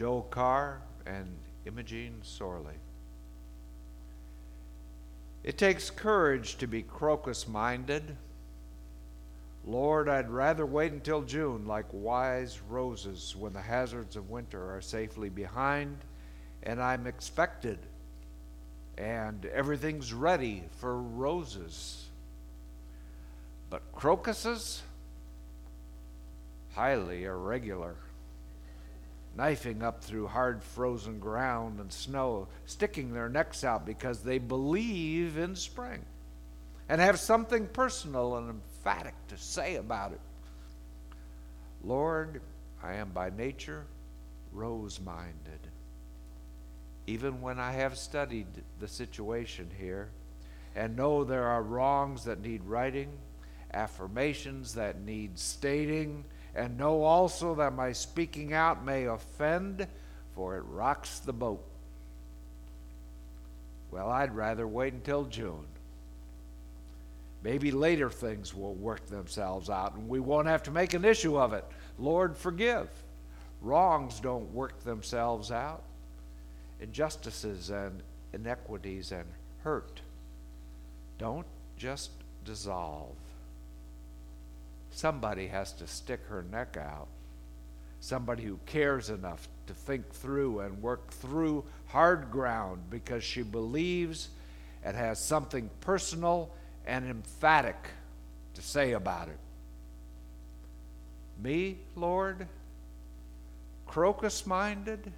Jo Carr, and Imogene Sorley. It takes courage to be crocus minded. Lord, I'd rather wait until June like wise roses when the hazards of winter are safely behind and I'm expected and everything's ready for roses. But crocuses? Highly irregular. Knifing up through hard frozen ground and snow, sticking their necks out because they believe in spring and have something personal and emphatic to say about it. Lord, I am by nature rose minded. Even when I have studied the situation here and know there are wrongs that need righting, affirmations that need stating, and know also that my speaking out may offend, for it rocks the boat. Well, I'd rather wait until June. Maybe later things will work themselves out and we won't have to make an issue of it. Lord, forgive. Wrongs don't work themselves out. Injustices and inequities and hurt don't just dissolve. Somebody has to stick her neck out. Somebody who cares enough to think through and work through hard ground because she believes and has something personal and emphatic to say about it. Me, Lord? Crocus minded?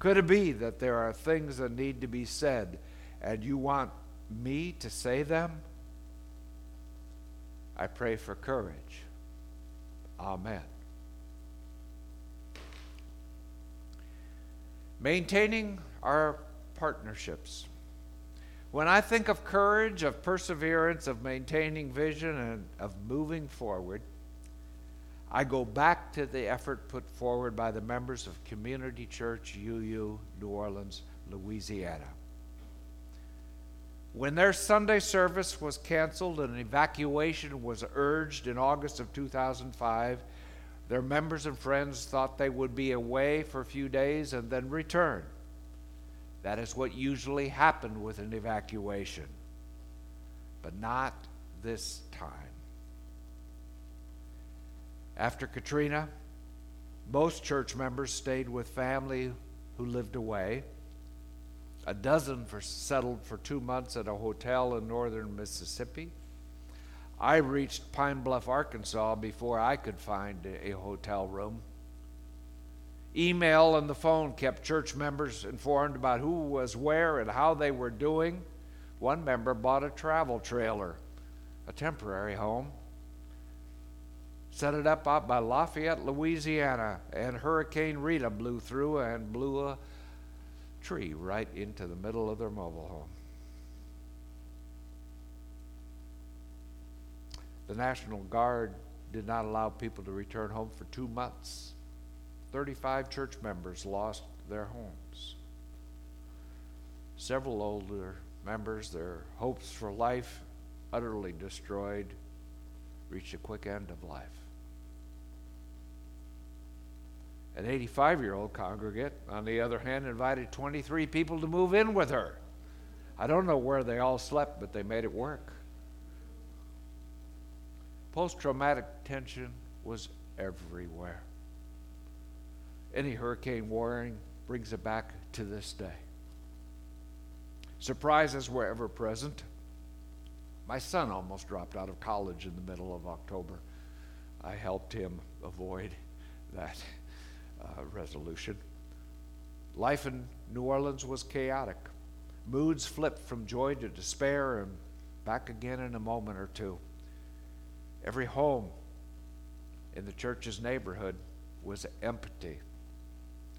Could it be that there are things that need to be said and you want me to say them? I pray for courage. Amen. Maintaining our partnerships. When I think of courage, of perseverance, of maintaining vision, and of moving forward, I go back to the effort put forward by the members of Community Church UU New Orleans, Louisiana. When their Sunday service was canceled and evacuation was urged in August of 2005, their members and friends thought they would be away for a few days and then return. That is what usually happened with an evacuation, but not this time. After Katrina, most church members stayed with family who lived away. A dozen for settled for two months at a hotel in northern Mississippi. I reached Pine Bluff, Arkansas before I could find a hotel room. Email and the phone kept church members informed about who was where and how they were doing. One member bought a travel trailer, a temporary home, set it up out by Lafayette, Louisiana, and Hurricane Rita blew through and blew a tree right into the middle of their mobile home. The National Guard did not allow people to return home for two months. 35 church members lost their homes. Several older members, their hopes for life utterly destroyed, reached a quick end of life. An 85 year old congregant, on the other hand, invited 23 people to move in with her. I don't know where they all slept, but they made it work. Post traumatic tension was everywhere. Any hurricane warning brings it back to this day. Surprises were ever present. My son almost dropped out of college in the middle of October. I helped him avoid that uh, resolution. Life in New Orleans was chaotic. Moods flipped from joy to despair and back again in a moment or two. Every home in the church's neighborhood was empty.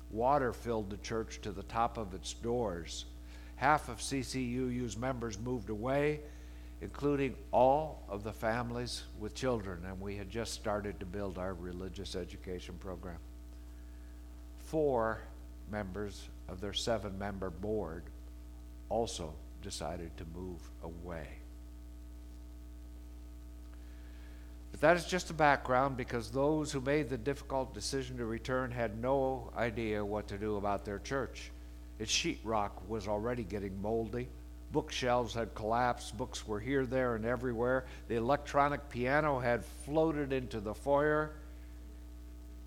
Water filled the church to the top of its doors. Half of CCUU's members moved away, including all of the families with children, and we had just started to build our religious education program. Four members of their seven member board also decided to move away. But that is just a background because those who made the difficult decision to return had no idea what to do about their church. Its sheetrock was already getting moldy. Bookshelves had collapsed. Books were here, there, and everywhere. The electronic piano had floated into the foyer.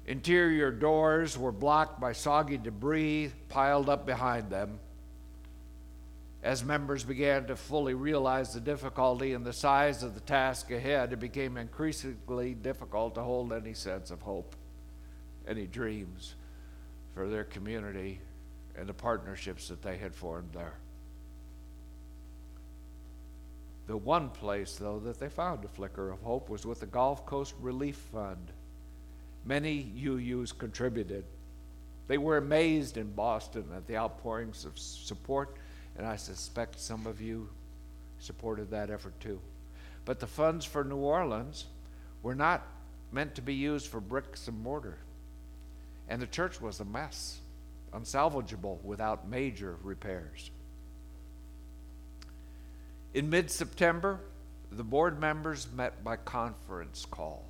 Interior doors were blocked by soggy debris piled up behind them. As members began to fully realize the difficulty and the size of the task ahead, it became increasingly difficult to hold any sense of hope, any dreams for their community and the partnerships that they had formed there. The one place, though, that they found a flicker of hope was with the Gulf Coast Relief Fund. Many UUs contributed. They were amazed in Boston at the outpourings of support and I suspect some of you supported that effort too. But the funds for New Orleans were not meant to be used for bricks and mortar. And the church was a mess, unsalvageable without major repairs. In mid September, the board members met by conference call.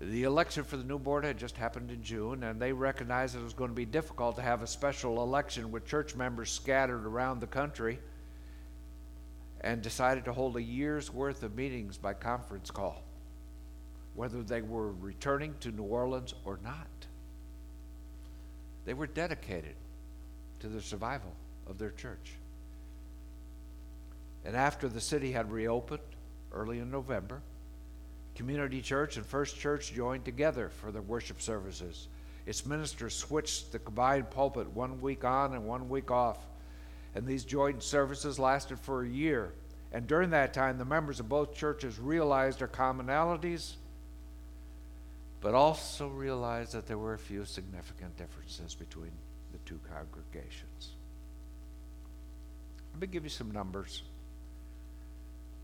The election for the new board had just happened in June, and they recognized it was going to be difficult to have a special election with church members scattered around the country and decided to hold a year's worth of meetings by conference call, whether they were returning to New Orleans or not. They were dedicated to the survival of their church. And after the city had reopened early in November, Community Church and First Church joined together for their worship services. Its ministers switched the combined pulpit one week on and one week off. And these joint services lasted for a year. And during that time, the members of both churches realized their commonalities, but also realized that there were a few significant differences between the two congregations. Let me give you some numbers.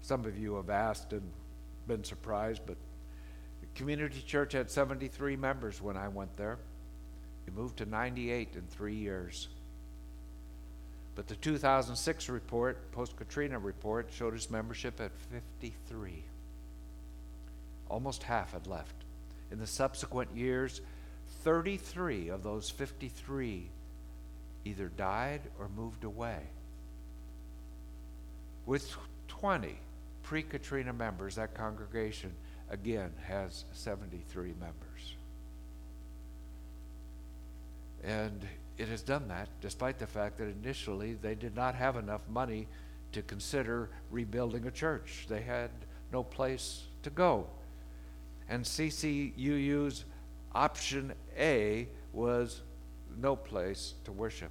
Some of you have asked, and been surprised, but the community church had 73 members when I went there. It moved to 98 in three years. But the 2006 report, post Katrina report, showed its membership at 53. Almost half had left. In the subsequent years, 33 of those 53 either died or moved away. With 20 pre Katrina members, that congregation again has 73 members. And it has done that despite the fact that initially they did not have enough money to consider rebuilding a church. They had no place to go. And CCUU's option A was no place to worship.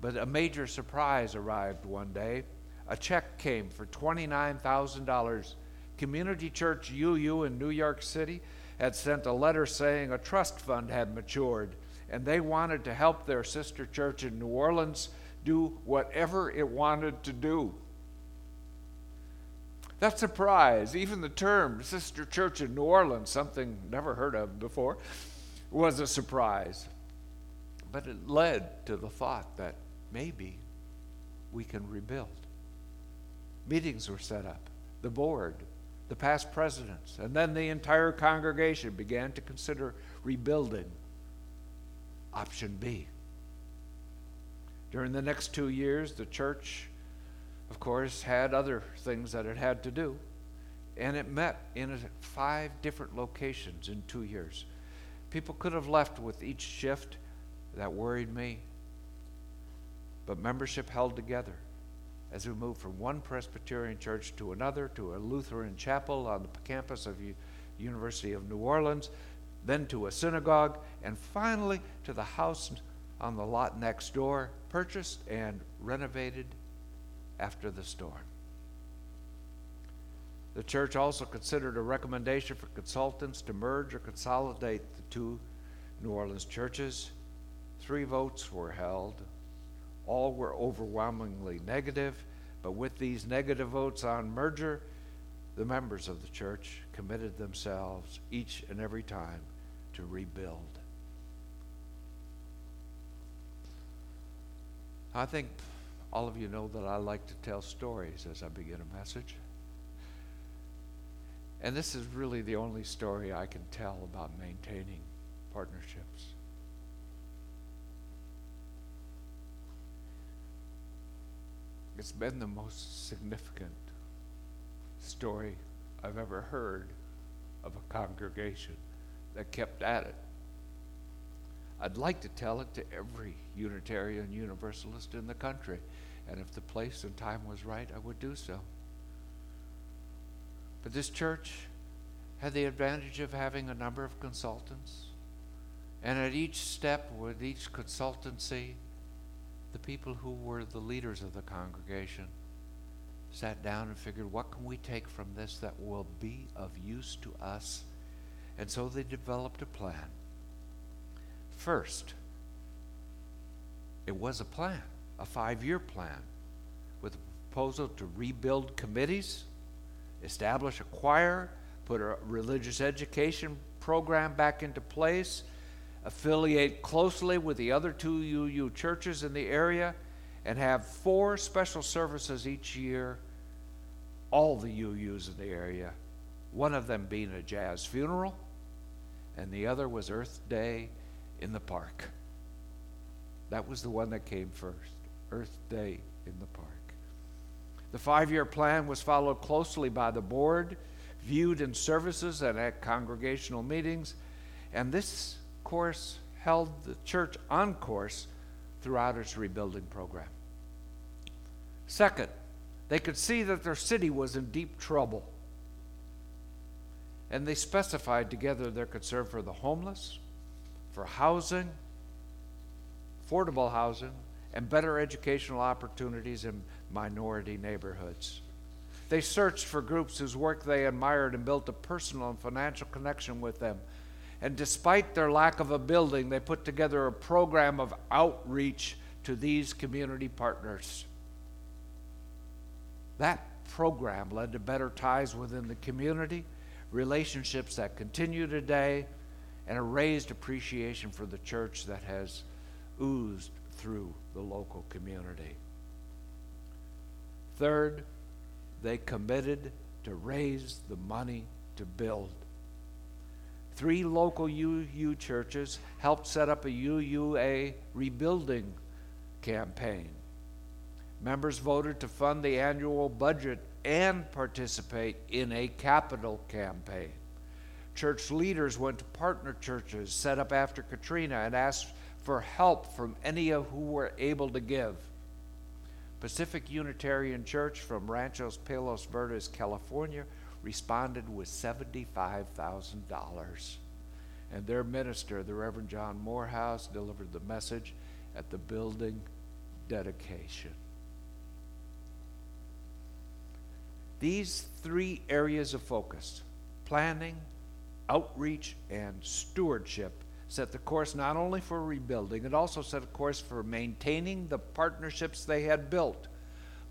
But a major surprise arrived one day a check came for $29,000. Community Church UU in New York City had sent a letter saying a trust fund had matured and they wanted to help their sister church in New Orleans do whatever it wanted to do. That surprise, even the term sister church in New Orleans, something never heard of before, was a surprise. But it led to the thought that maybe we can rebuild. Meetings were set up, the board, the past presidents, and then the entire congregation began to consider rebuilding option B. During the next two years, the church, of course, had other things that it had to do, and it met in five different locations in two years. People could have left with each shift. That worried me. But membership held together as we moved from one Presbyterian church to another, to a Lutheran chapel on the campus of U- University of New Orleans, then to a synagogue, and finally to the house on the lot next door, purchased and renovated after the storm. The church also considered a recommendation for consultants to merge or consolidate the two New Orleans churches. Three votes were held all were overwhelmingly negative, but with these negative votes on merger, the members of the church committed themselves each and every time to rebuild. I think all of you know that I like to tell stories as I begin a message. And this is really the only story I can tell about maintaining partnerships. It's been the most significant story I've ever heard of a congregation that kept at it. I'd like to tell it to every Unitarian Universalist in the country, and if the place and time was right, I would do so. But this church had the advantage of having a number of consultants, and at each step with each consultancy, the people who were the leaders of the congregation sat down and figured, what can we take from this that will be of use to us? And so they developed a plan. First, it was a plan, a five year plan, with a proposal to rebuild committees, establish a choir, put a religious education program back into place, affiliate closely with the other two UU churches in the area, and have four special services each year, all the UUs in the area, one of them being a jazz funeral, and the other was Earth Day in the park. That was the one that came first Earth Day in the park. The five year plan was followed closely by the board, viewed in services and at congregational meetings, and this course held the church on course throughout its rebuilding program. Second, they could see that their city was in deep trouble. And they specified together their concern for the homeless, for housing, affordable housing, and better educational opportunities in minority neighborhoods. They searched for groups whose work they admired and built a personal and financial connection with them and despite their lack of a building, they put together a program of outreach to these community partners. That program led to better ties within the community, relationships that continue today, and a raised appreciation for the church that has oozed through the local community. Third, they committed to raise the money to build. Three local UU churches helped set up a UUA rebuilding campaign. Members voted to fund the annual budget and participate in a capital campaign. Church leaders went to partner churches set up after Katrina and asked for help from any of who were able to give. Pacific Unitarian Church from Ranchos Palos Verdes, California, responded with $75,000. And their minister, the Reverend John Morehouse, delivered the message at the building dedication. These three areas of focus planning, outreach, and stewardship set the course not only for rebuilding, it also set a course for maintaining the partnerships they had built,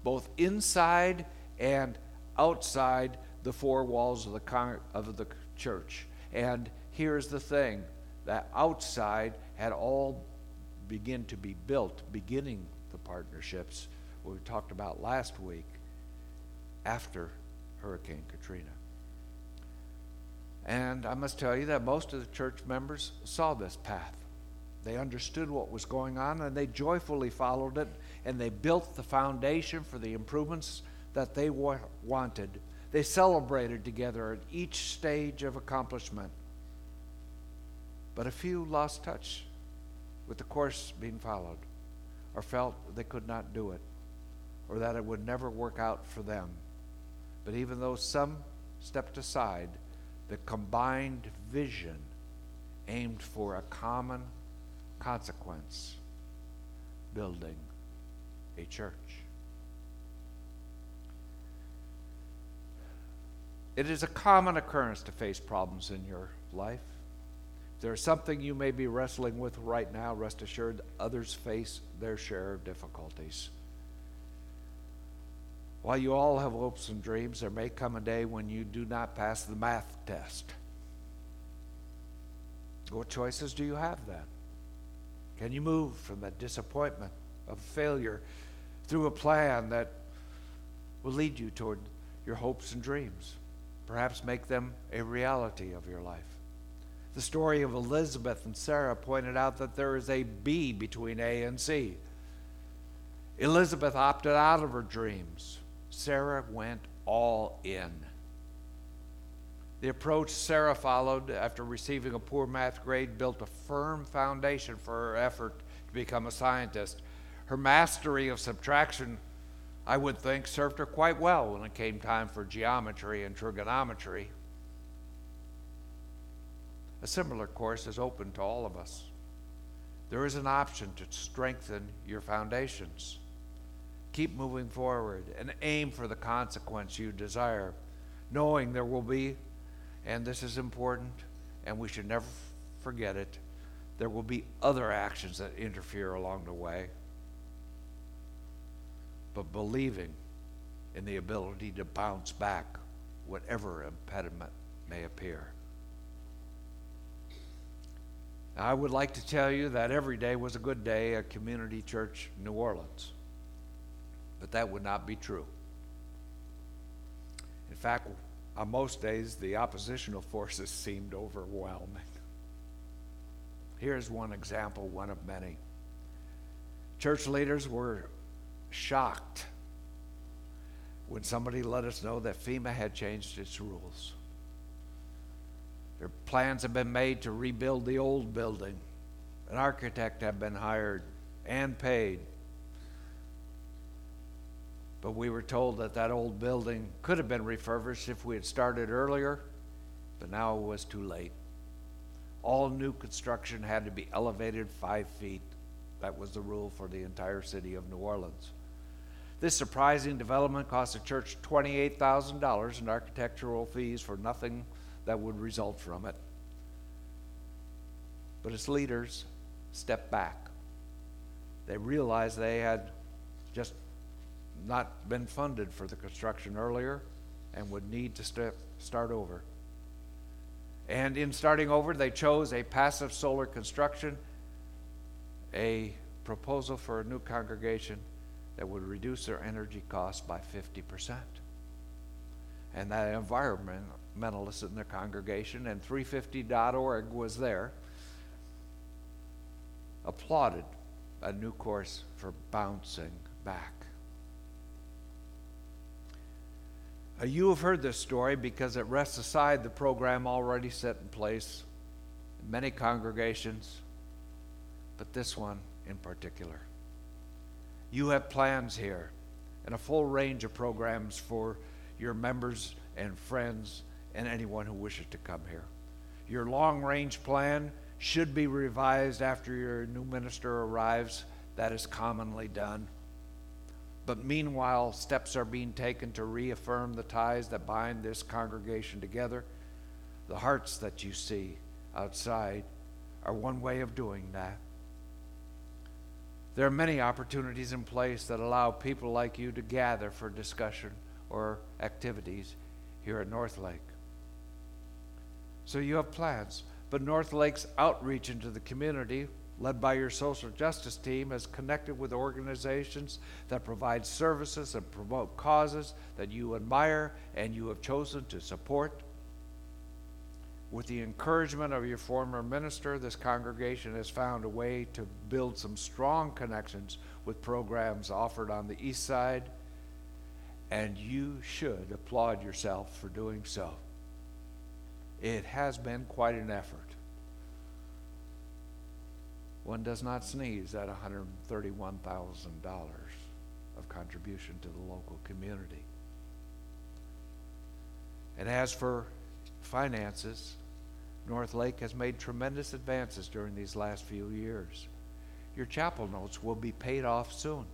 both inside and outside the four walls of the, con- of the church. And here's the thing that outside had all begin to be built, beginning the partnerships we talked about last week after Hurricane Katrina. And I must tell you that most of the church members saw this path. They understood what was going on and they joyfully followed it and they built the foundation for the improvements that they wa- wanted they celebrated together at each stage of accomplishment. But a few lost touch with the course being followed or felt they could not do it or that it would never work out for them. But even though some stepped aside, the combined vision aimed for a common consequence building a church. It is a common occurrence to face problems in your life. If there's something you may be wrestling with right now, rest assured others face their share of difficulties. While you all have hopes and dreams, there may come a day when you do not pass the math test. What choices do you have then? Can you move from that disappointment of failure through a plan that will lead you toward your hopes and dreams? Perhaps make them a reality of your life. The story of Elizabeth and Sarah pointed out that there is a B between A and C. Elizabeth opted out of her dreams. Sarah went all in. The approach Sarah followed after receiving a poor math grade built a firm foundation for her effort to become a scientist. Her mastery of subtraction, I would think, served her quite well when it came time for geometry and trigonometry. A similar course is open to all of us. There is an option to strengthen your foundations. Keep moving forward and aim for the consequence you desire, knowing there will be, and this is important, and we should never forget it, there will be other actions that interfere along the way. But believing in the ability to bounce back, whatever impediment may appear. Now, I would like to tell you that every day was a good day at Community Church New Orleans, but that would not be true. In fact, on most days, the oppositional forces seemed overwhelming. Here's one example, one of many. Church leaders were shocked when somebody let us know that FEMA had changed its rules. Their plans have been made to rebuild the old building. An architect had been hired and paid. But we were told that that old building could have been refurbished if we had started earlier, but now it was too late. All new construction had to be elevated five feet. That was the rule for the entire city of New Orleans. This surprising development cost the church $28,000 in architectural fees for nothing that would result from it. But its leaders stepped back. They realized they had just not been funded for the construction earlier and would need to step, start over. And in starting over, they chose a passive solar construction, a proposal for a new congregation that would reduce their energy costs by 50%. And that environment Mentalists in the congregation, and 350.org was there, applauded a new course for bouncing back. Uh, you have heard this story because it rests aside the program already set in place in many congregations, but this one in particular. You have plans here and a full range of programs for your members and friends and anyone who wishes to come here. Your long range plan should be revised after your new minister arrives. That is commonly done. But meanwhile, steps are being taken to reaffirm the ties that bind this congregation together. The hearts that you see outside are one way of doing that. There are many opportunities in place that allow people like you to gather for discussion or activities here at North Lake. So you have plans. But North Lake's outreach into the community, led by your social justice team, has connected with organizations that provide services and promote causes that you admire and you have chosen to support. With the encouragement of your former minister, this congregation has found a way to build some strong connections with programs offered on the east side, and you should applaud yourself for doing so. It has been quite an effort. One does not sneeze at $131,000 of contribution to the local community. And as for finances, North Lake has made tremendous advances during these last few years. Your chapel notes will be paid off soon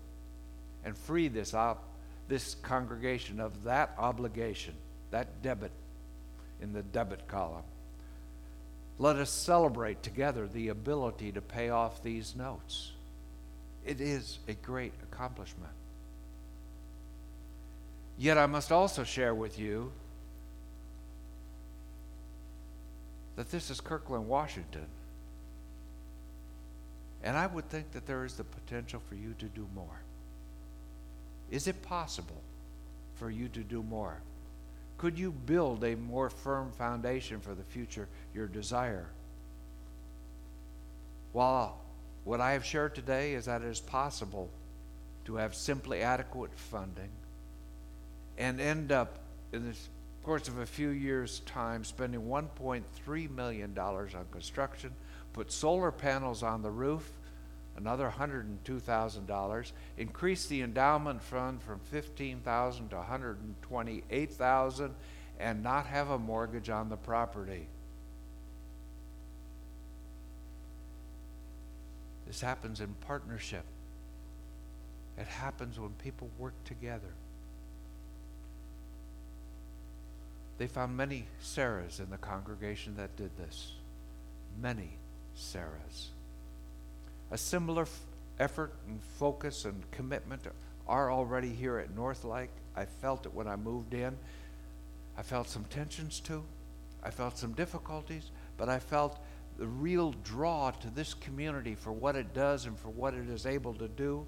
and free this, op- this congregation of that obligation, that debit in the debit column. Let us celebrate together the ability to pay off these notes. It is a great accomplishment. Yet I must also share with you that this is Kirkland, Washington. And I would think that there is the potential for you to do more. Is it possible for you to do more? Could you build a more firm foundation for the future your desire? While what I have shared today is that it is possible to have simply adequate funding and end up in the course of a few years' time spending $1.3 million on construction, put solar panels on the roof, another $102,000, increase the endowment fund from 15,000 to 128,000 and not have a mortgage on the property. This happens in partnership. It happens when people work together. They found many Sarahs in the congregation that did this. Many Sarahs. A similar f- effort and focus and commitment are already here at North Lake. I felt it when I moved in. I felt some tensions too. I felt some difficulties, but I felt the real draw to this community for what it does and for what it is able to do.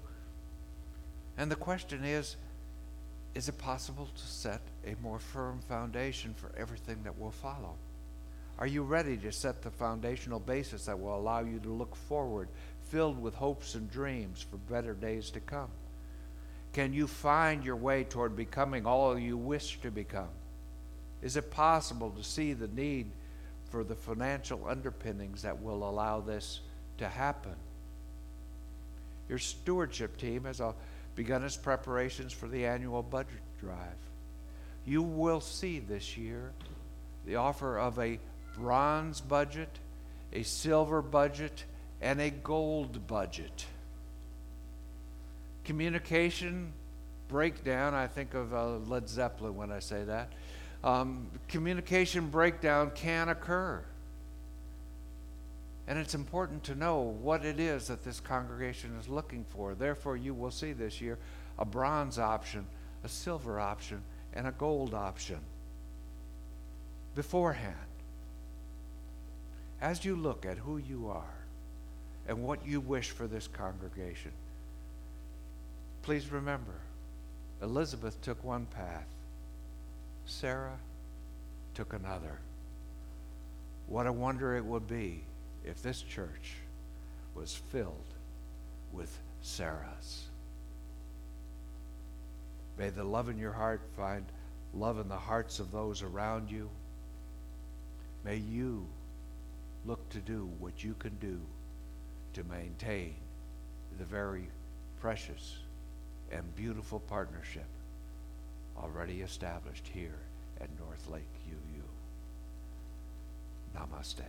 And the question is is it possible to set a more firm foundation for everything that will follow? Are you ready to set the foundational basis that will allow you to look forward, filled with hopes and dreams for better days to come? Can you find your way toward becoming all you wish to become? Is it possible to see the need for the financial underpinnings that will allow this to happen? Your stewardship team has begun its preparations for the annual budget drive. You will see this year the offer of a bronze budget, a silver budget, and a gold budget. Communication breakdown, I think of uh, Led Zeppelin when I say that. Um, communication breakdown can occur. And it's important to know what it is that this congregation is looking for. Therefore, you will see this year a bronze option, a silver option, and a gold option beforehand. As you look at who you are and what you wish for this congregation, please remember Elizabeth took one path, Sarah took another. What a wonder it would be if this church was filled with Sarahs. May the love in your heart find love in the hearts of those around you. May you look to do what you can do to maintain the very precious and beautiful partnership already established here at North Lake UU. Namaste.